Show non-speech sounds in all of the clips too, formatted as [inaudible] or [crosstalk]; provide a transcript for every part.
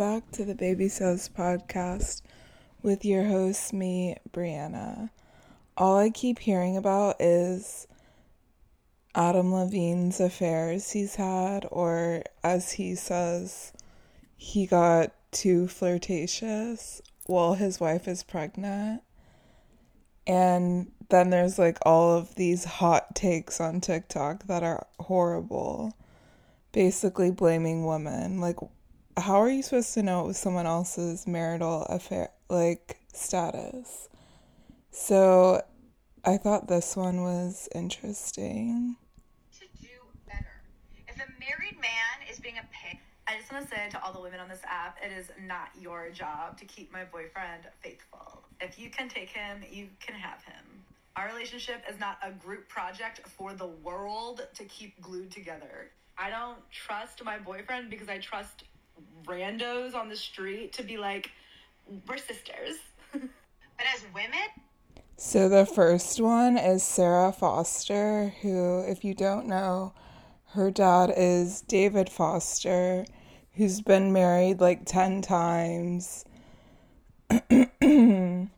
back to the Baby Says podcast with your host, me, Brianna. All I keep hearing about is Adam Levine's affairs he's had, or as he says, he got too flirtatious while his wife is pregnant. And then there's like all of these hot takes on TikTok that are horrible, basically blaming women. Like, how are you supposed to know it was someone else's marital affair, like status? So I thought this one was interesting. To do better. If a married man is being a pig, I just want to say to all the women on this app, it is not your job to keep my boyfriend faithful. If you can take him, you can have him. Our relationship is not a group project for the world to keep glued together. I don't trust my boyfriend because I trust randos on the street to be like, we're sisters. [laughs] but as women, So the first one is Sarah Foster, who, if you don't know, her dad is David Foster, who's been married like 10 times, [clears throat]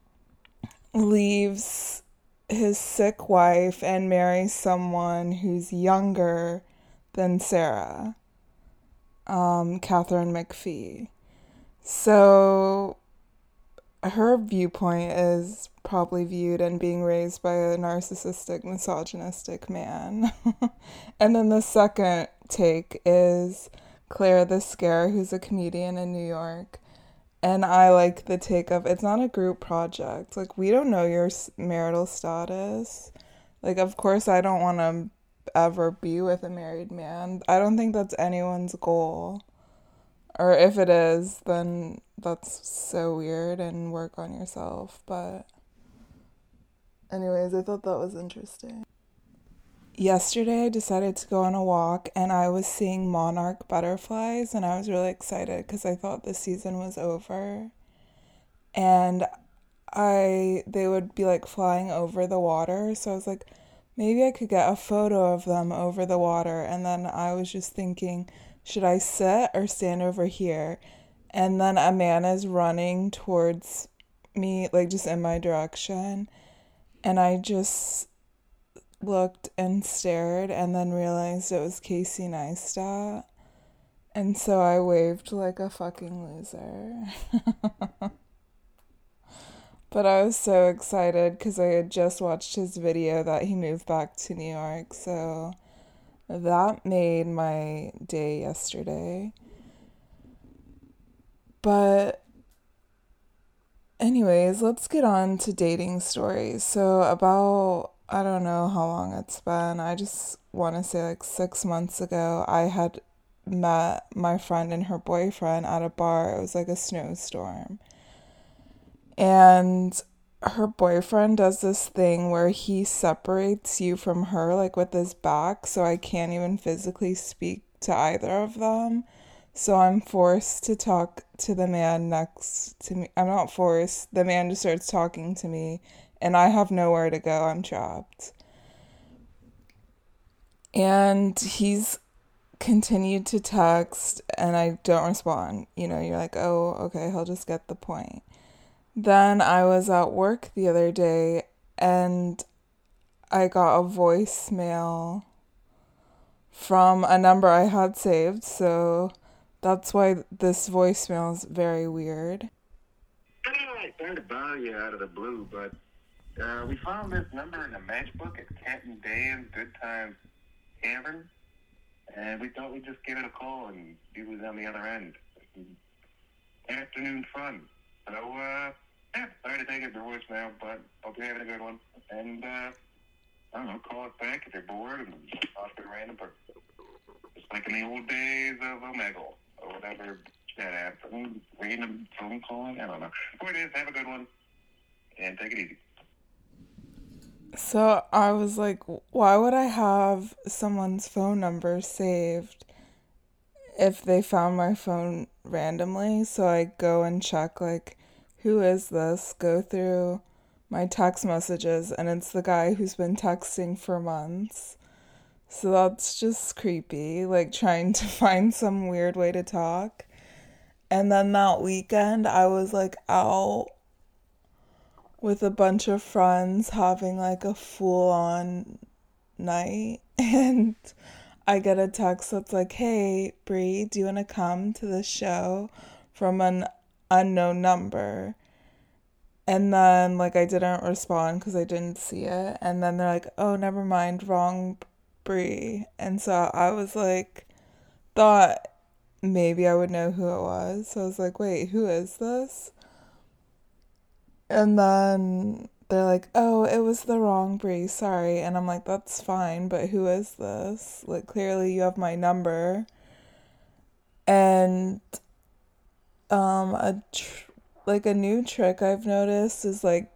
leaves his sick wife and marries someone who's younger than Sarah, um, Katharine McPhee. So her viewpoint is probably viewed and being raised by a narcissistic, misogynistic man. [laughs] and then the second take is Claire the Scare, who's a comedian in New York. And I like the take of it's not a group project. Like, we don't know your marital status. Like, of course, I don't want to ever be with a married man. I don't think that's anyone's goal. Or if it is, then that's so weird and work on yourself. But, anyways, I thought that was interesting. Yesterday, I decided to go on a walk and I was seeing monarch butterflies, and I was really excited because I thought the season was over. And I, they would be like flying over the water, so I was like, maybe I could get a photo of them over the water. And then I was just thinking, should I sit or stand over here? And then a man is running towards me, like just in my direction. And I just looked and stared and then realized it was Casey Neistat. And so I waved like a fucking loser. [laughs] but I was so excited because I had just watched his video that he moved back to New York. So that made my day yesterday. But, anyways, let's get on to dating stories. So, about I don't know how long it's been. I just want to say like six months ago, I had met my friend and her boyfriend at a bar. It was like a snowstorm. And her boyfriend does this thing where he separates you from her, like with his back, so I can't even physically speak to either of them. So I'm forced to talk to the man next to me. I'm not forced. The man just starts talking to me and I have nowhere to go. I'm trapped. And he's continued to text and I don't respond. You know, you're like, oh, okay, he'll just get the point. Then I was at work the other day and I got a voicemail from a number I had saved. So that's why this voicemail is very weird. Sorry to bother you out of the blue, but uh, we found this number in the matchbook at Canton Dave's Good Times Tavern, and we thought we'd just give it a call and see who's on the other end. Afternoon fun. So, uh, yeah, sorry to take it your voicemail, but hope you're having a good one. And, uh, I don't know, call us back if you're bored and to a random person. Just like in the old days of Omegle or whatever that app, random phone calling. I don't know. Point is, have a good one and take it easy. So I was like, why would I have someone's phone number saved if they found my phone randomly? So I go and check, like, who is this? Go through my text messages, and it's the guy who's been texting for months. So that's just creepy, like trying to [laughs] find some weird way to talk. And then that weekend, I was like out with a bunch of friends having like a full on night. [laughs] And I get a text that's like, hey, Brie, do you want to come to the show from an unknown number? And then, like, I didn't respond because I didn't see it. And then they're like, oh, never mind, wrong Brie. And so I was like, thought maybe I would know who it was. So I was like, wait, who is this? And then they're like, oh, it was the wrong Brie, sorry. And I'm like, that's fine, but who is this? Like, clearly you have my number. And, um, a, tr- like, a new trick I've noticed is like,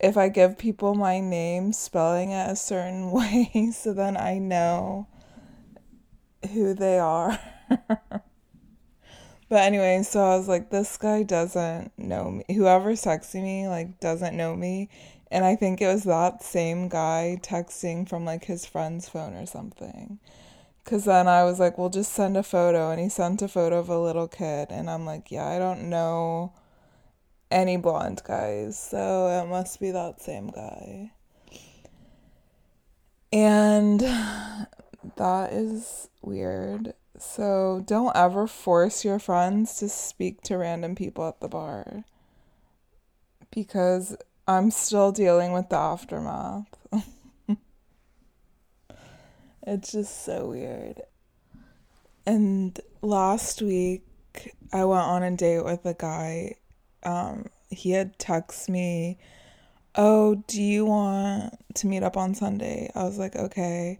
if I give people my name, spelling it a certain [laughs] way, so then I know who they are. [laughs] But anyway, so I was like, this guy doesn't know me. Whoever's texting me, like, doesn't know me. And I think it was that same guy texting from, like, his friend's phone or something. Because then I was like, well, just send a photo. And he sent a photo of a little kid. And I'm like, yeah, I don't know any blonde guys. So it must be that same guy. And [sighs] that is weird. So don't ever force your friends to speak to random people at the bar. Because I'm still dealing with the aftermath. [laughs] it's just so weird. And last week, I went on a date with a guy. Um, he had texted me, Oh, do you want to meet up on Sunday? I was like, Okay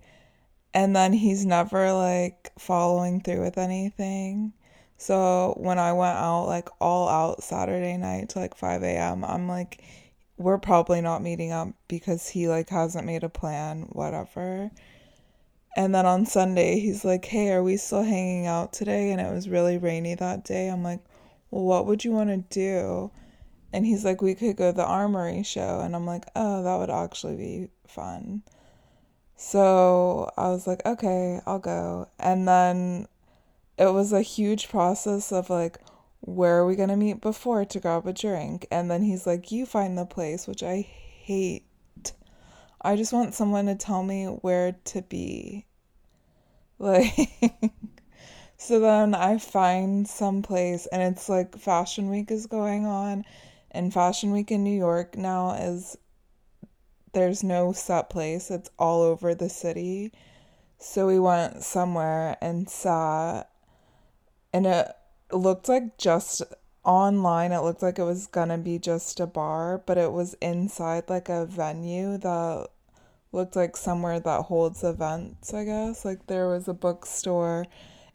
and then he's never like following through with anything. So when I went out, like all out Saturday night to like 5 a.m., I'm like, we're probably not meeting up because he like hasn't made a plan, whatever. And then on Sunday, he's like, hey, are we still hanging out today? And it was really rainy that day. I'm like, well, what would you want to do? And he's like, we could go to the armory show. And I'm like, oh, that would actually be fun. So I was like, okay, I'll go. And then it was a huge process of like, where are we going to meet before to grab a drink? And then he's like, you find the place, which I hate. I just want someone to tell me where to be. [laughs] Like, so then I find some place, and it's like Fashion Week is going on, and Fashion Week in New York now is there's no set place, it's all over the city. So we went somewhere and sat, and it looked like just online, it looked like it was gonna be just a bar, but it was inside like a venue that looked like somewhere that holds events, I guess. Like there was a bookstore.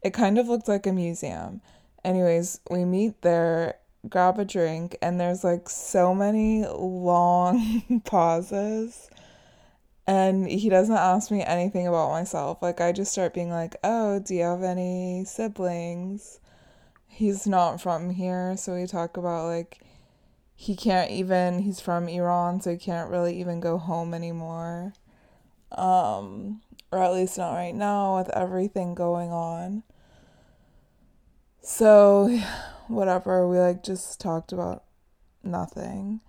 It kind of looked like a museum. Anyways, we meet there grab a drink and there's like so many long [laughs] pauses and he doesn't ask me anything about myself. Like i just start being like oh do you have any siblings? He's not from here so we talk about like he can't even he's from iran so he can't really even go home anymore. Um or at least not right now with everything going on. So whatever. We like just talked about nothing.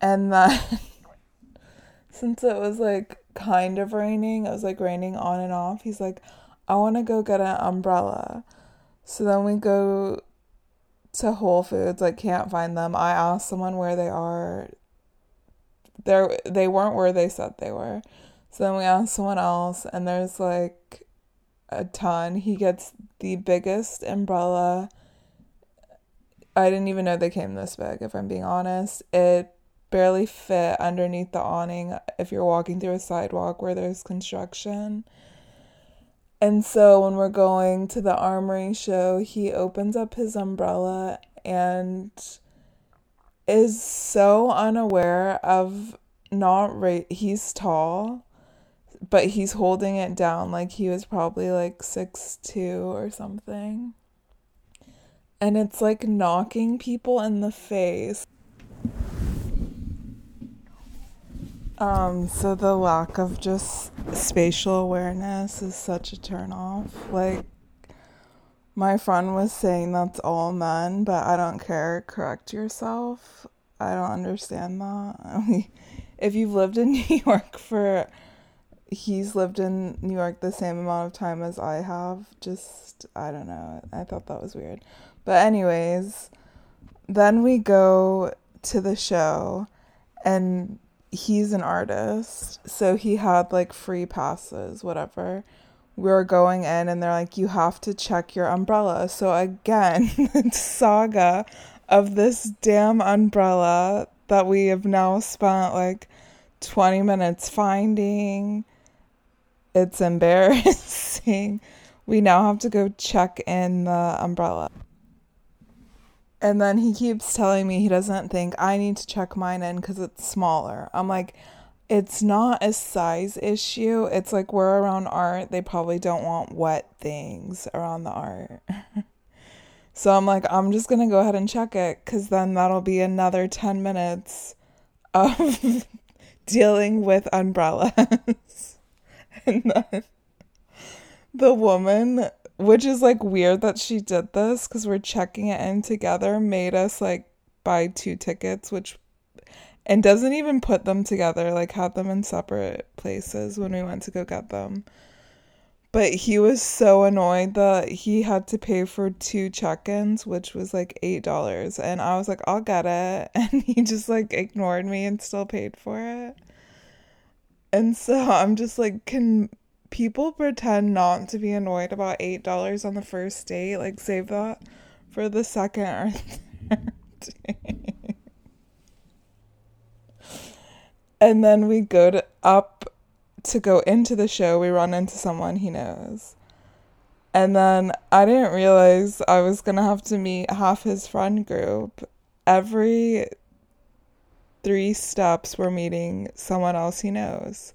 And then [laughs] since it was like kind of raining, it was like raining on and off. He's like, I want to go get an umbrella. So then we go to Whole Foods, like can't find them. I asked someone where they are. There they weren't where they said they were. So then we asked someone else and there's like a ton. He gets the biggest umbrella I didn't even know they came this big, if I'm being honest. It barely fit underneath the awning if you're walking through a sidewalk where there's construction. And so when we're going to the armory show, he opens up his umbrella and is so unaware of not right he's tall but he's holding it down like he was probably like six two or something and it's like knocking people in the face. Um, so the lack of just spatial awareness is such a turn off. Like My friend was saying that's all men, but I don't care. Correct yourself. I don't understand that. [laughs] if you've lived in [laughs] New York for he's lived in New York the same amount of time as I have, just I don't know. I thought that was weird. But anyways, then we go to the show and he's an artist, so he had like free passes, whatever we were going in and they're like, you have to check your umbrella. So again, [laughs] saga of this damn umbrella that we have now spent like 20 minutes finding. It's embarrassing. [laughs] we now have to go check in the umbrella. And then he keeps telling me he doesn't think I need to check mine in because it's smaller. I'm like, it's not a size issue. It's like we're around art. They probably don't want wet things around the art. [laughs] so I'm like, I'm just going to go ahead and check it because then that'll be another 10 minutes of [laughs] dealing with umbrellas. [laughs] and then the woman, which is like weird that she did this because we're checking it in together, made us like buy two tickets, which and doesn't even put them together, like had them in separate places when we went to go get them. But he was so annoyed that he had to pay for two check ins, which was like $8. And I was like, I'll get it. [laughs] And he just like ignored me and still paid for it. And so I'm just like, can people pretend not to be annoyed about $8 on the first date? Like, save that for the second or [laughs] third. And then we go to, up to go into the show. We run into someone he knows. And then I didn't realize I was to have to meet half his friend group. Every three steps, we're meeting someone else he knows.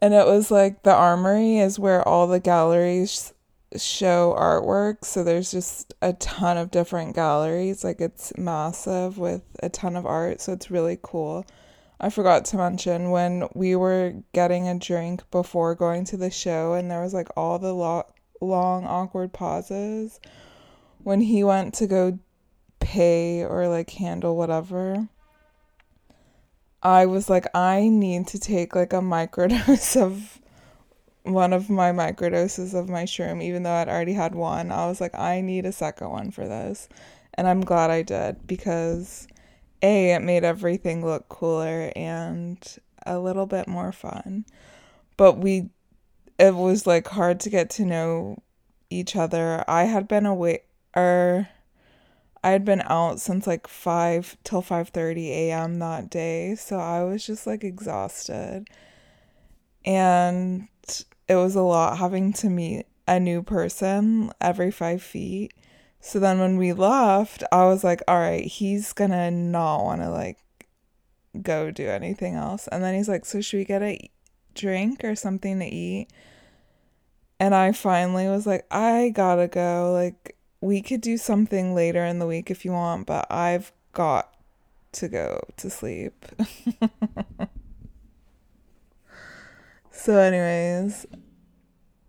And it was like the armory is where all the galleries show artwork. So there's just a ton of different galleries. Like it's massive with a ton of art. So it's really cool. I forgot to mention when we were getting a drink before going to the show, and there was like all the lo- long, awkward pauses when he went to go pay or like handle whatever. I was like, I need to take like a microdose [laughs] of one of my microdoses of my shroom, even though I'd already had one. I was like, I need a second one for this. And I'm glad I did because a, it made everything look cooler and a little bit more fun. But we, it was like hard to get to know each other. I had been away, or I had been out since like 5 till 5:30 a.m. that day, so I was just like exhausted. And it was a lot having to meet a new person every 5 feet. So then when we left, I was like, all right, he's gonna not want to like go do anything else. And then he's like, so should we get a drink or something to eat? And I finally was like, I gotta go. Like, we could do something later in the week if you want, but I've got to go to sleep. [laughs] so, anyways,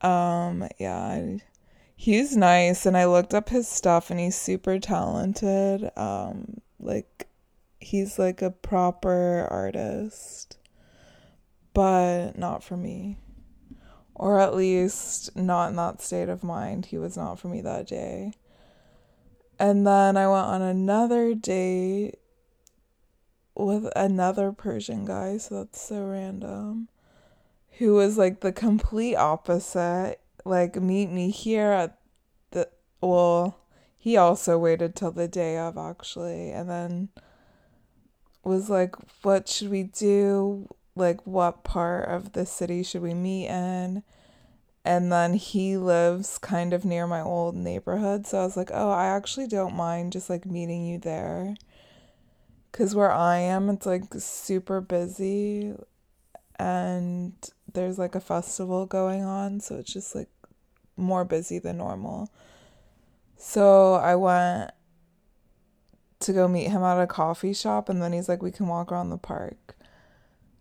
um, yeah, he's nice and I looked up his stuff and he's super talented. Um like he's like a proper artist. But not for me. Or at least not in that state of mind. He was not for me that day. And then I went on another date with another Persian guy, so that's so random. Who was like the complete opposite like meet me here at the well he also waited till the day of actually and then was like what should we do like what part of the city should we meet in and then he lives kind of near my old neighborhood so i was like oh i actually don't mind just like meeting you there because where i am it's like super busy and there's like a festival going on, so it's just like more busy than normal. So I went to go meet him at a coffee shop, and then he's like, We can walk around the park.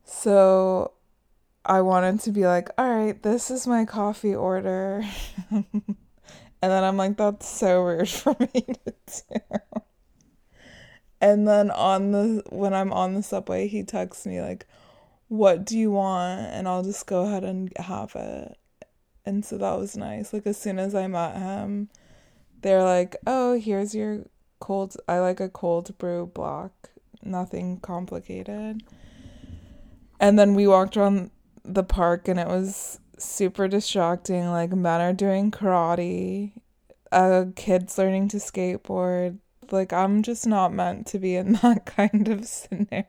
So I wanted to be like, All right, this is my coffee order. [laughs] And then I'm like, that's so weird [laughs] for me to do. And then on the when I'm on the subway, he texts me like, "What do you want?" And I'll just go ahead and have it. And so that was nice. Like as soon as I met him, they're like, "Oh, here's your cold. I like a cold brew black. Nothing complicated." And then we walked around the park, and it was super distracting. Like men are doing karate, a kid's learning to skateboard. Like I'm just not meant to be in [laughs] that kind of scenario.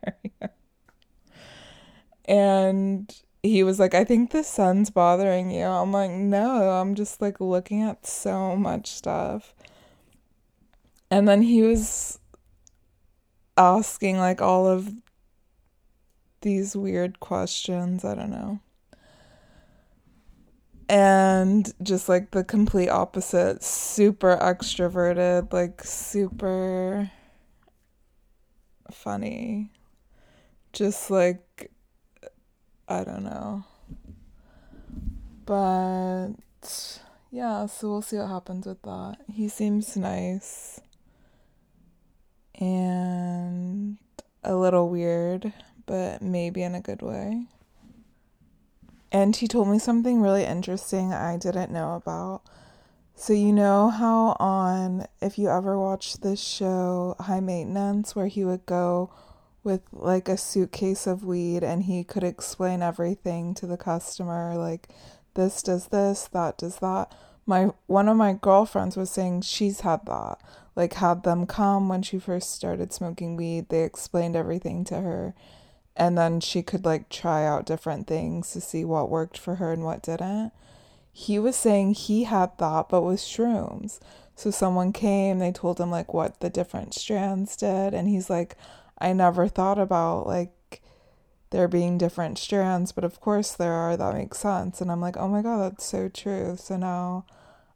And he was like, I think the sun's bothering you. I'm like, no, I'm just like looking at so much stuff. And then he was asking like all of these weird questions. I don't know. And just like the complete opposite, super extroverted, like super funny. Just like I don't know. But yeah, so we'll see what happens with that. He seems nice and a little weird, but maybe in a good way. And he told me something really interesting I didn't know about. So, you know how on, if you ever watched this show, High Maintenance, where he would go with like a suitcase of weed and he could explain everything to the customer like this does this that does that my one of my girlfriends was saying she's had that like had them come when she first started smoking weed they explained everything to her and then she could like try out different things to see what worked for her and what didn't he was saying he had that but with shrooms so someone came they told him like what the different strands did and he's like I never thought about like there being different strands, but of course there are. That makes sense. And I'm like, oh my God, that's so true. So now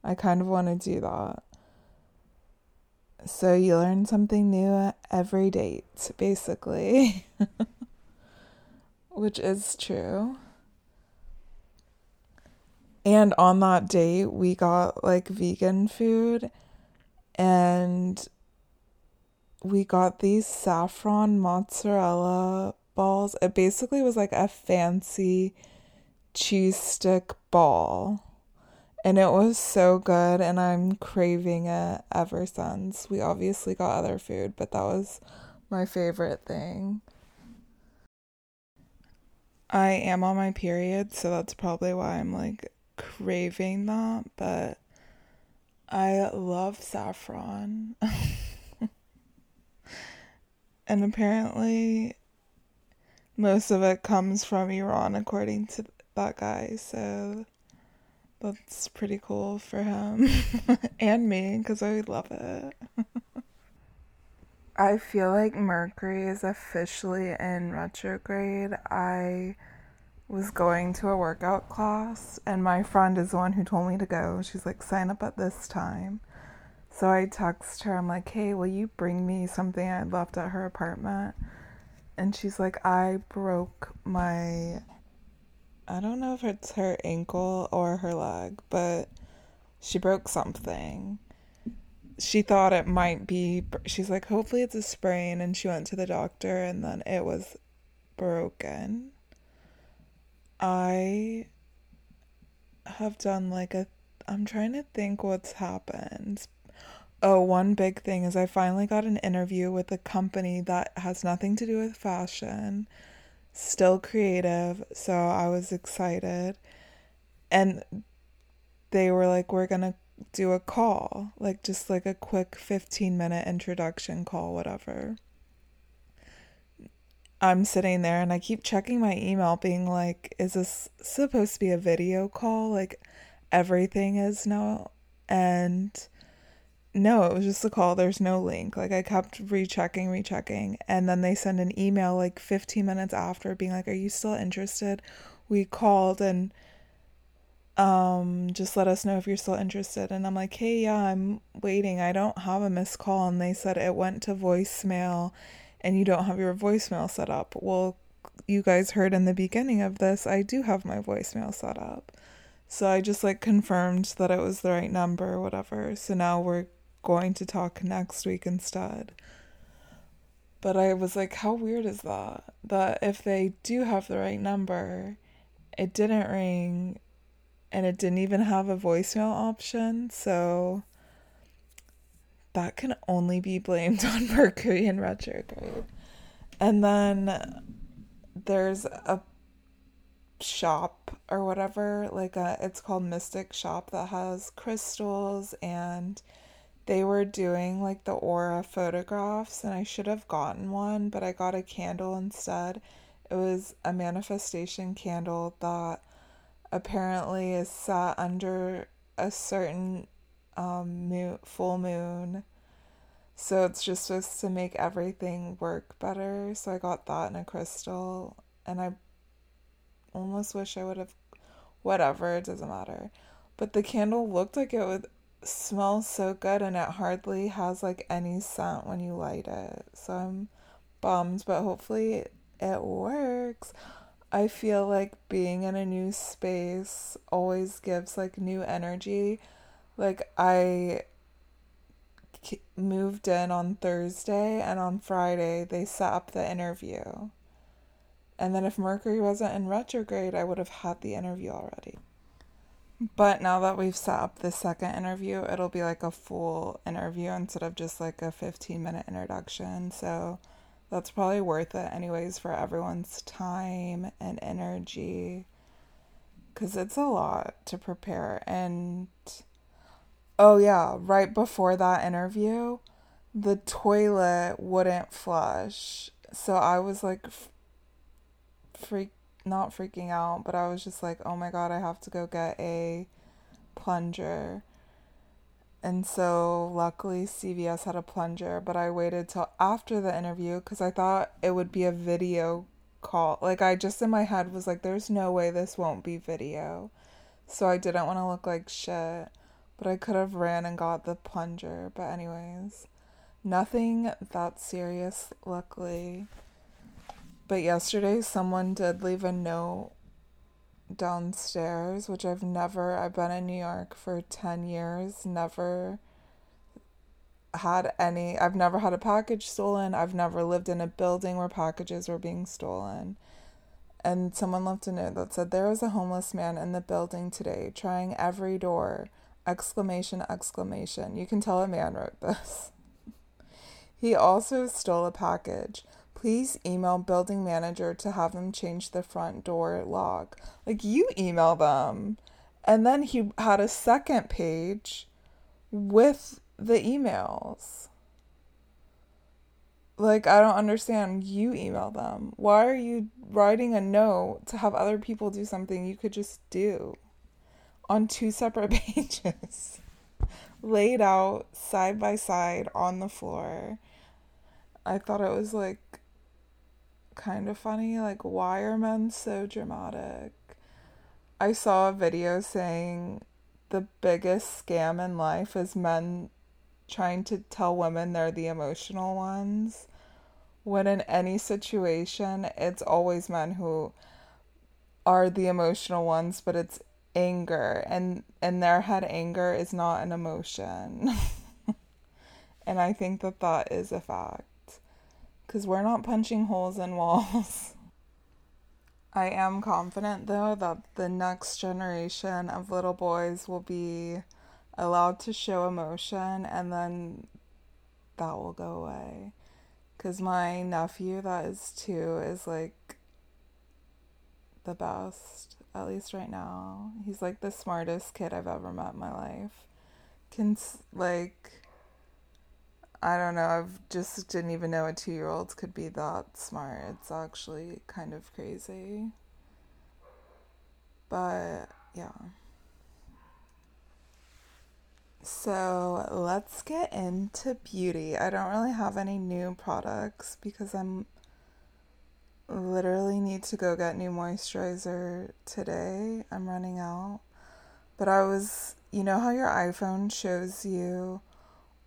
I kind of want to do that. So you learn something new every date, basically, [laughs] which is true. And on that date, we got like vegan food and we got these saffron mozzarella balls. It basically was like a fancy cheese stick ball. And it was so good, and I'm craving it ever since. We obviously got other food, but that was my favorite thing. I am on my period, so that's probably why I'm like craving that, but I love saffron. [laughs] and apparently most of it comes from Iran according to that guy so that's pretty cool for him [laughs] and me because I love it. [laughs] I feel like Mercury is officially in retrograde. I was going to a workout class, and my friend is the one who told me to go. She's like, sign up at this time. So I text her, I'm like, hey, will you bring me something I left at her apartment? And she's like, I broke my, I don't know if it's her ankle or her leg, but she broke something. She thought it might be, she's like, hopefully it's a sprain. And she went to the doctor and then it was broken. I have done like a, I'm trying to think what's happened, Oh, one big thing is I finally got an interview with a company that has nothing to do with fashion, still creative, so I was excited. And they were like, we're gonna do a call, like just like a quick 15 minute introduction call, whatever. I'm sitting there and I keep checking my email, being like, is this supposed to be a video call? Like, everything is now. And no, it was just a call. There's no link. Like I kept rechecking, rechecking, and then they send an email like 15 minutes after being like, "Are you still interested?" We called and um just let us know if you're still interested. And I'm like, "Hey, yeah, I'm waiting. I don't have a missed call." And they said it went to voicemail and you don't have your voicemail set up. Well, you guys heard in the beginning of this, I do have my voicemail set up. So I just like confirmed that it was the right number or whatever. So now we're going to talk next week instead. But I was like, how weird is that? That if they do have the right number, it didn't ring and it didn't even have a voicemail option. So that can only be blamed [laughs] on Mercury in retrograde. And then there's a shop or whatever, like a it's called Mystic Shop that has crystals and they were doing like the aura photographs and I should have gotten one, but I got a candle instead. It was a manifestation candle that apparently is set under a certain um, moon, full moon. So it's just supposed to make everything work better. So I got that in a crystal and I almost wish I would have whatever, it doesn't matter. But the candle looked like it would smell so good and it hardly has like any scent when you light it. So I'm bummed, but hopefully it works. I feel like being in a new space always gives like new energy. Like I moved in on Thursday and on Friday they set up the interview. And then if Mercury wasn't in retrograde, I would have had the interview already. But now that we've set up the second interview, it'll be like a full interview instead of just like a 15 minute introduction. So that's probably worth it, anyways, for everyone's time and energy. Because it's a lot to prepare. And oh, yeah, right before that interview, the toilet wouldn't flush. So I was like, freak not freaking out, but I was just like, oh my god, I have to go get a plunger. And so luckily CVS had a plunger, but I waited till after the interview because I thought it would be a video call. Like I just in my head was like, there's no way this won't be video. So I didn't want to look like shit, but I could have ran and got the plunger. But anyways, nothing that serious, luckily. But yesterday, someone did leave a note downstairs, which I've never, I've been in New York for 10 years, never had any, I've never had a package stolen. I've never lived in a building where packages were being stolen. And someone left a note that said, There was a homeless man in the building today, trying every door. Exclamation, exclamation. You can tell a man wrote this. [laughs] he also stole a package. Please email building manager to have them change the front door lock. Like you email them. And then he had a second page with the emails. Like, I don't understand. You email them. Why are you writing a note to have other people do something you could just do on two separate [laughs] pages, laid out side by side on the floor? I thought it was like kind of funny. Like, why are men so dramatic? I saw a video saying the biggest scam in life is men trying to tell women they're the emotional ones. When in any situation, it's always men who are the emotional ones, but it's anger and in their head anger is not an emotion. [laughs] and I think that that is a fact because we're not punching holes in walls. [laughs] I am confident though that the next generation of little boys will be allowed to show emotion and then that will go away. Because my nephew, that is two, is like the best, at least right now. He's like the smartest kid I've ever met in my life. Can, like, I don't know. I've just didn't even know a two year old could be that smart. It's actually kind of crazy. But yeah. So let's get into beauty. I don't really have any new products because I'm literally need to go get new moisturizer today. I'm running out. But I was, you know how your iPhone shows you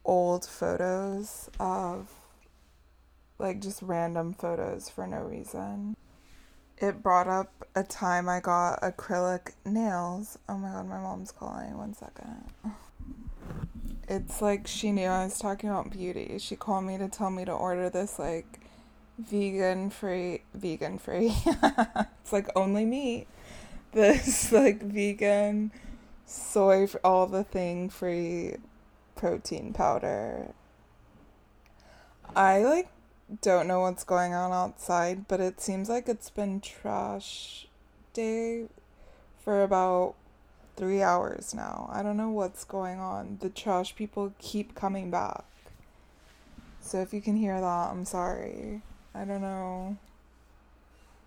old photos of like just random photos for no reason. it brought up a time I got acrylic nails. Oh my god, my mom's calling. One second. It's like she knew I was talking about beauty. She called me to tell me to order this like vegan free vegan free. [laughs] it's like only meat. This [laughs] like vegan soy all the thing free protein powder. I like don't know what's going on outside, but it seems like it's been trash day for about three hours now. I don't know what's going on. The trash people keep coming back. So if you can hear that, I'm sorry. I don't know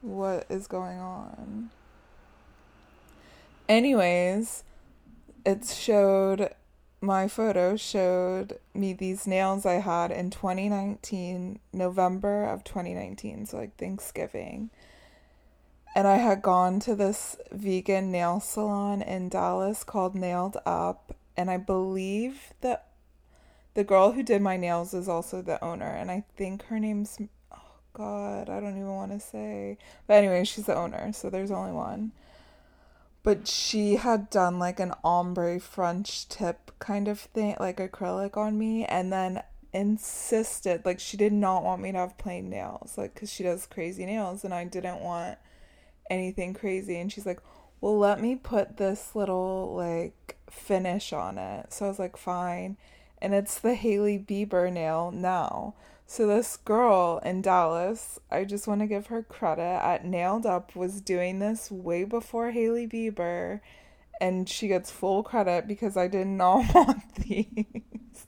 what is going on. Anyways, it showed my photo showed me these nails I had in 2019, November of 2019, so like Thanksgiving. And I had gone to this vegan nail salon in Dallas called Nailed Up, and I believe that the girl who did my nails is also the owner, and I think her name's oh god, I don't even want to say. But anyway, she's the owner, so there's only one but she had done like an ombre French tip kind of thing, like acrylic on me, and then insisted like she did not want me to have plain nails, like because she does crazy nails, and I didn't want anything crazy, and she's like, "Well, let me put this little like finish on it." So I was like, "Fine," and it's the Hailey Bieber nail now. So this girl in Dallas, I just want to give her credit at Nailed Up was doing this way before Hailey Bieber and she gets full credit because I did not [laughs] want these.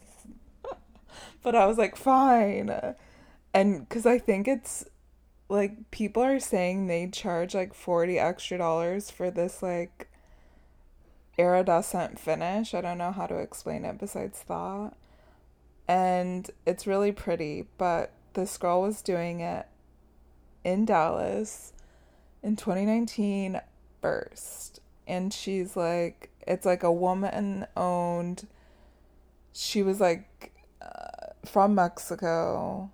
but I was like, fine. And cuz I think it's like people are saying they charge like 40 extra dollars for this like iridescent finish. I don't know how to explain it besides that and it's really pretty. But this girl was doing it in Dallas in 2019 first, and she's like, it's like a woman owned. She was like uh, from Mexico,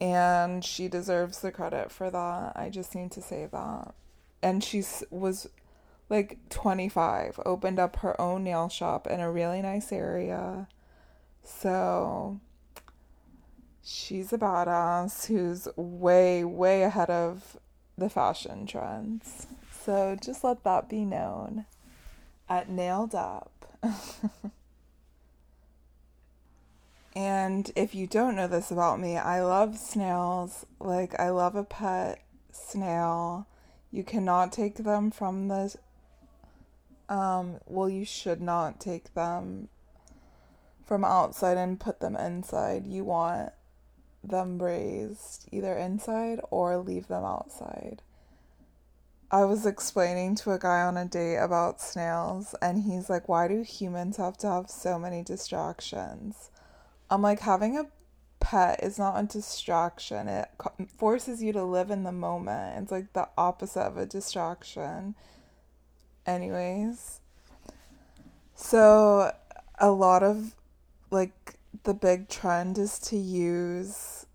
and she deserves the credit for that. I just need to say that. And she was like 25, opened up her own nail shop in a really nice area so she's a badass who's way, way ahead of the fashion trends. So just let that be known at Nailed Up. [laughs] and if you don't know this about me, I love snails. Like, I love a pet snail. You cannot take them from the. Um, well, you should not take them from outside and put them inside. You want them raised either inside or leave them outside. I was explaining to a guy on a date about snails, and he's like, Why do humans have to have so many distractions? I'm like, Having a pet is not a distraction, it forces you to live in the moment. It's like the opposite of a distraction. Anyways, so a lot of like the big trend is to use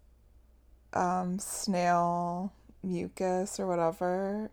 um, snail mucus or whatever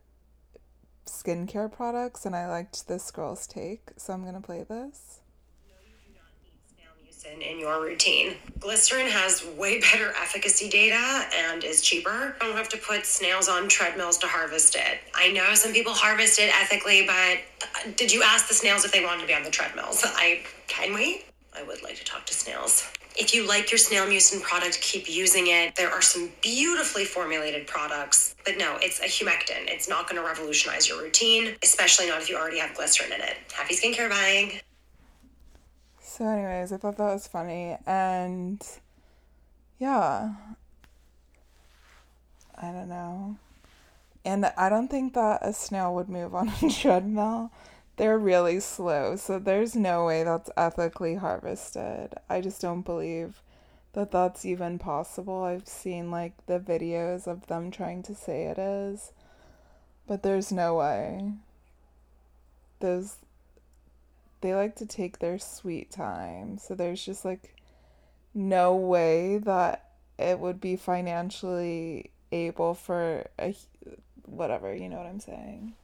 skincare products, and I liked this girl's take, so I'm gonna play this. No, you do not need snail mucin in your routine, glycerin has way better efficacy data and is cheaper. You don't have to put snails on treadmills to harvest it. I know some people harvest it ethically, but did you ask the snails if they wanted to be on the treadmills? I can we? I would like to talk to snails. If you like your snail mucin product, keep using it. There are some beautifully formulated products, but no, it's a humectant. It's not going to revolutionize your routine, especially not if you already have glycerin in it. Happy skincare buying. So, anyways, I thought that was funny, and yeah, I don't know. And I don't think that a snail would move on a treadmill they're really slow, so there's no way that's ethically harvested. I just don't believe that that's even possible. I've seen like the videos of them trying to say it is, but there's no way. Those they like to take their sweet time, so there's just like no way that it would be financially able for a whatever, you know what I'm saying.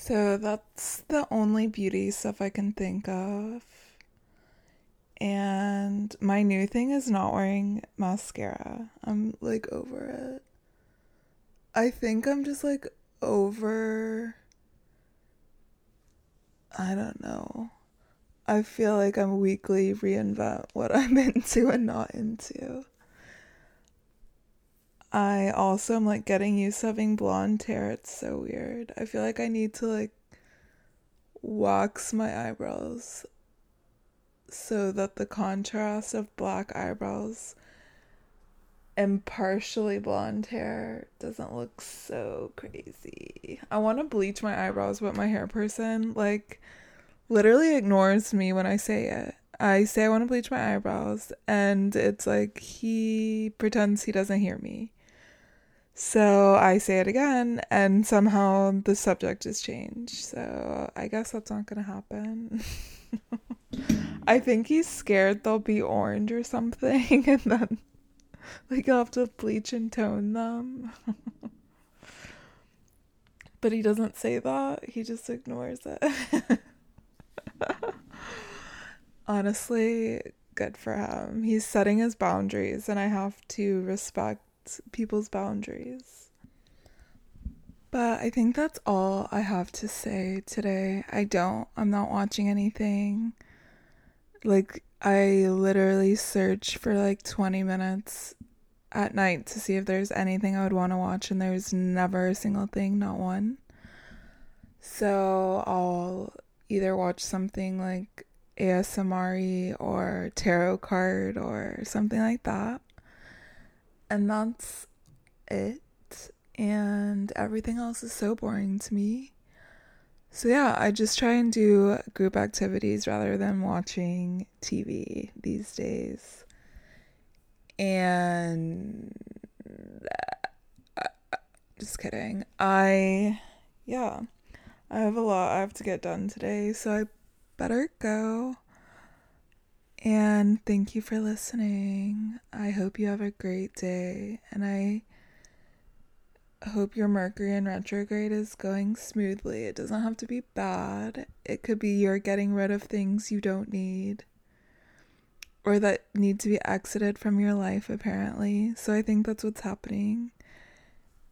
So that's the only beauty stuff I can think of. And my new thing is not wearing mascara. I'm like over it. I think I'm just like over. I don't know. I feel like I'm weekly reinvent what [laughs] I'm into and not into. I also am like getting used to having blonde hair. It's so weird. I feel like I need to like wax my eyebrows so that the contrast of black eyebrows and partially blonde hair doesn't look so crazy. I want to bleach my eyebrows, but my hair person like literally ignores me when I say it. I say I want to bleach my eyebrows, and it's like he pretends he doesn't hear me. So I say it again, and somehow the subject has changed. So I guess that's not gonna happen. [laughs] I think he's scared they'll be orange or something, [laughs] and then like he'll have to bleach and tone them. [laughs] but he doesn't say that, he just ignores it. Honestly, good for him. He's setting his boundaries, and I have to respect people's boundaries. But I think that's all I have to say today. I don't, I'm not watching anything. Like, I literally search for like 20 minutes at night to see if there's anything I would want to watch, and there's never a single thing, not one. So I'll either watch something like ASMR or tarot card or something like that and that's it. And everything else is so boring to me. So, yeah, I just try and do group activities rather than watching TV these days. And uh, just kidding. I, yeah, I have a lot I have to get done today, so I better go. And thank you for listening. I hope you have a great day. And I hope your Mercury in retrograde is going smoothly. It doesn't have to be bad, it could be you're getting rid of things you don't need or that need to be exited from your life, apparently. So I think that's what's happening.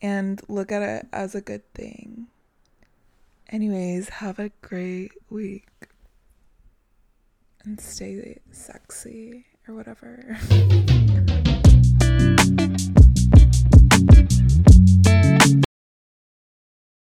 And look at it as a good thing. Anyways, have a great week and stay sexy or whatever. [laughs]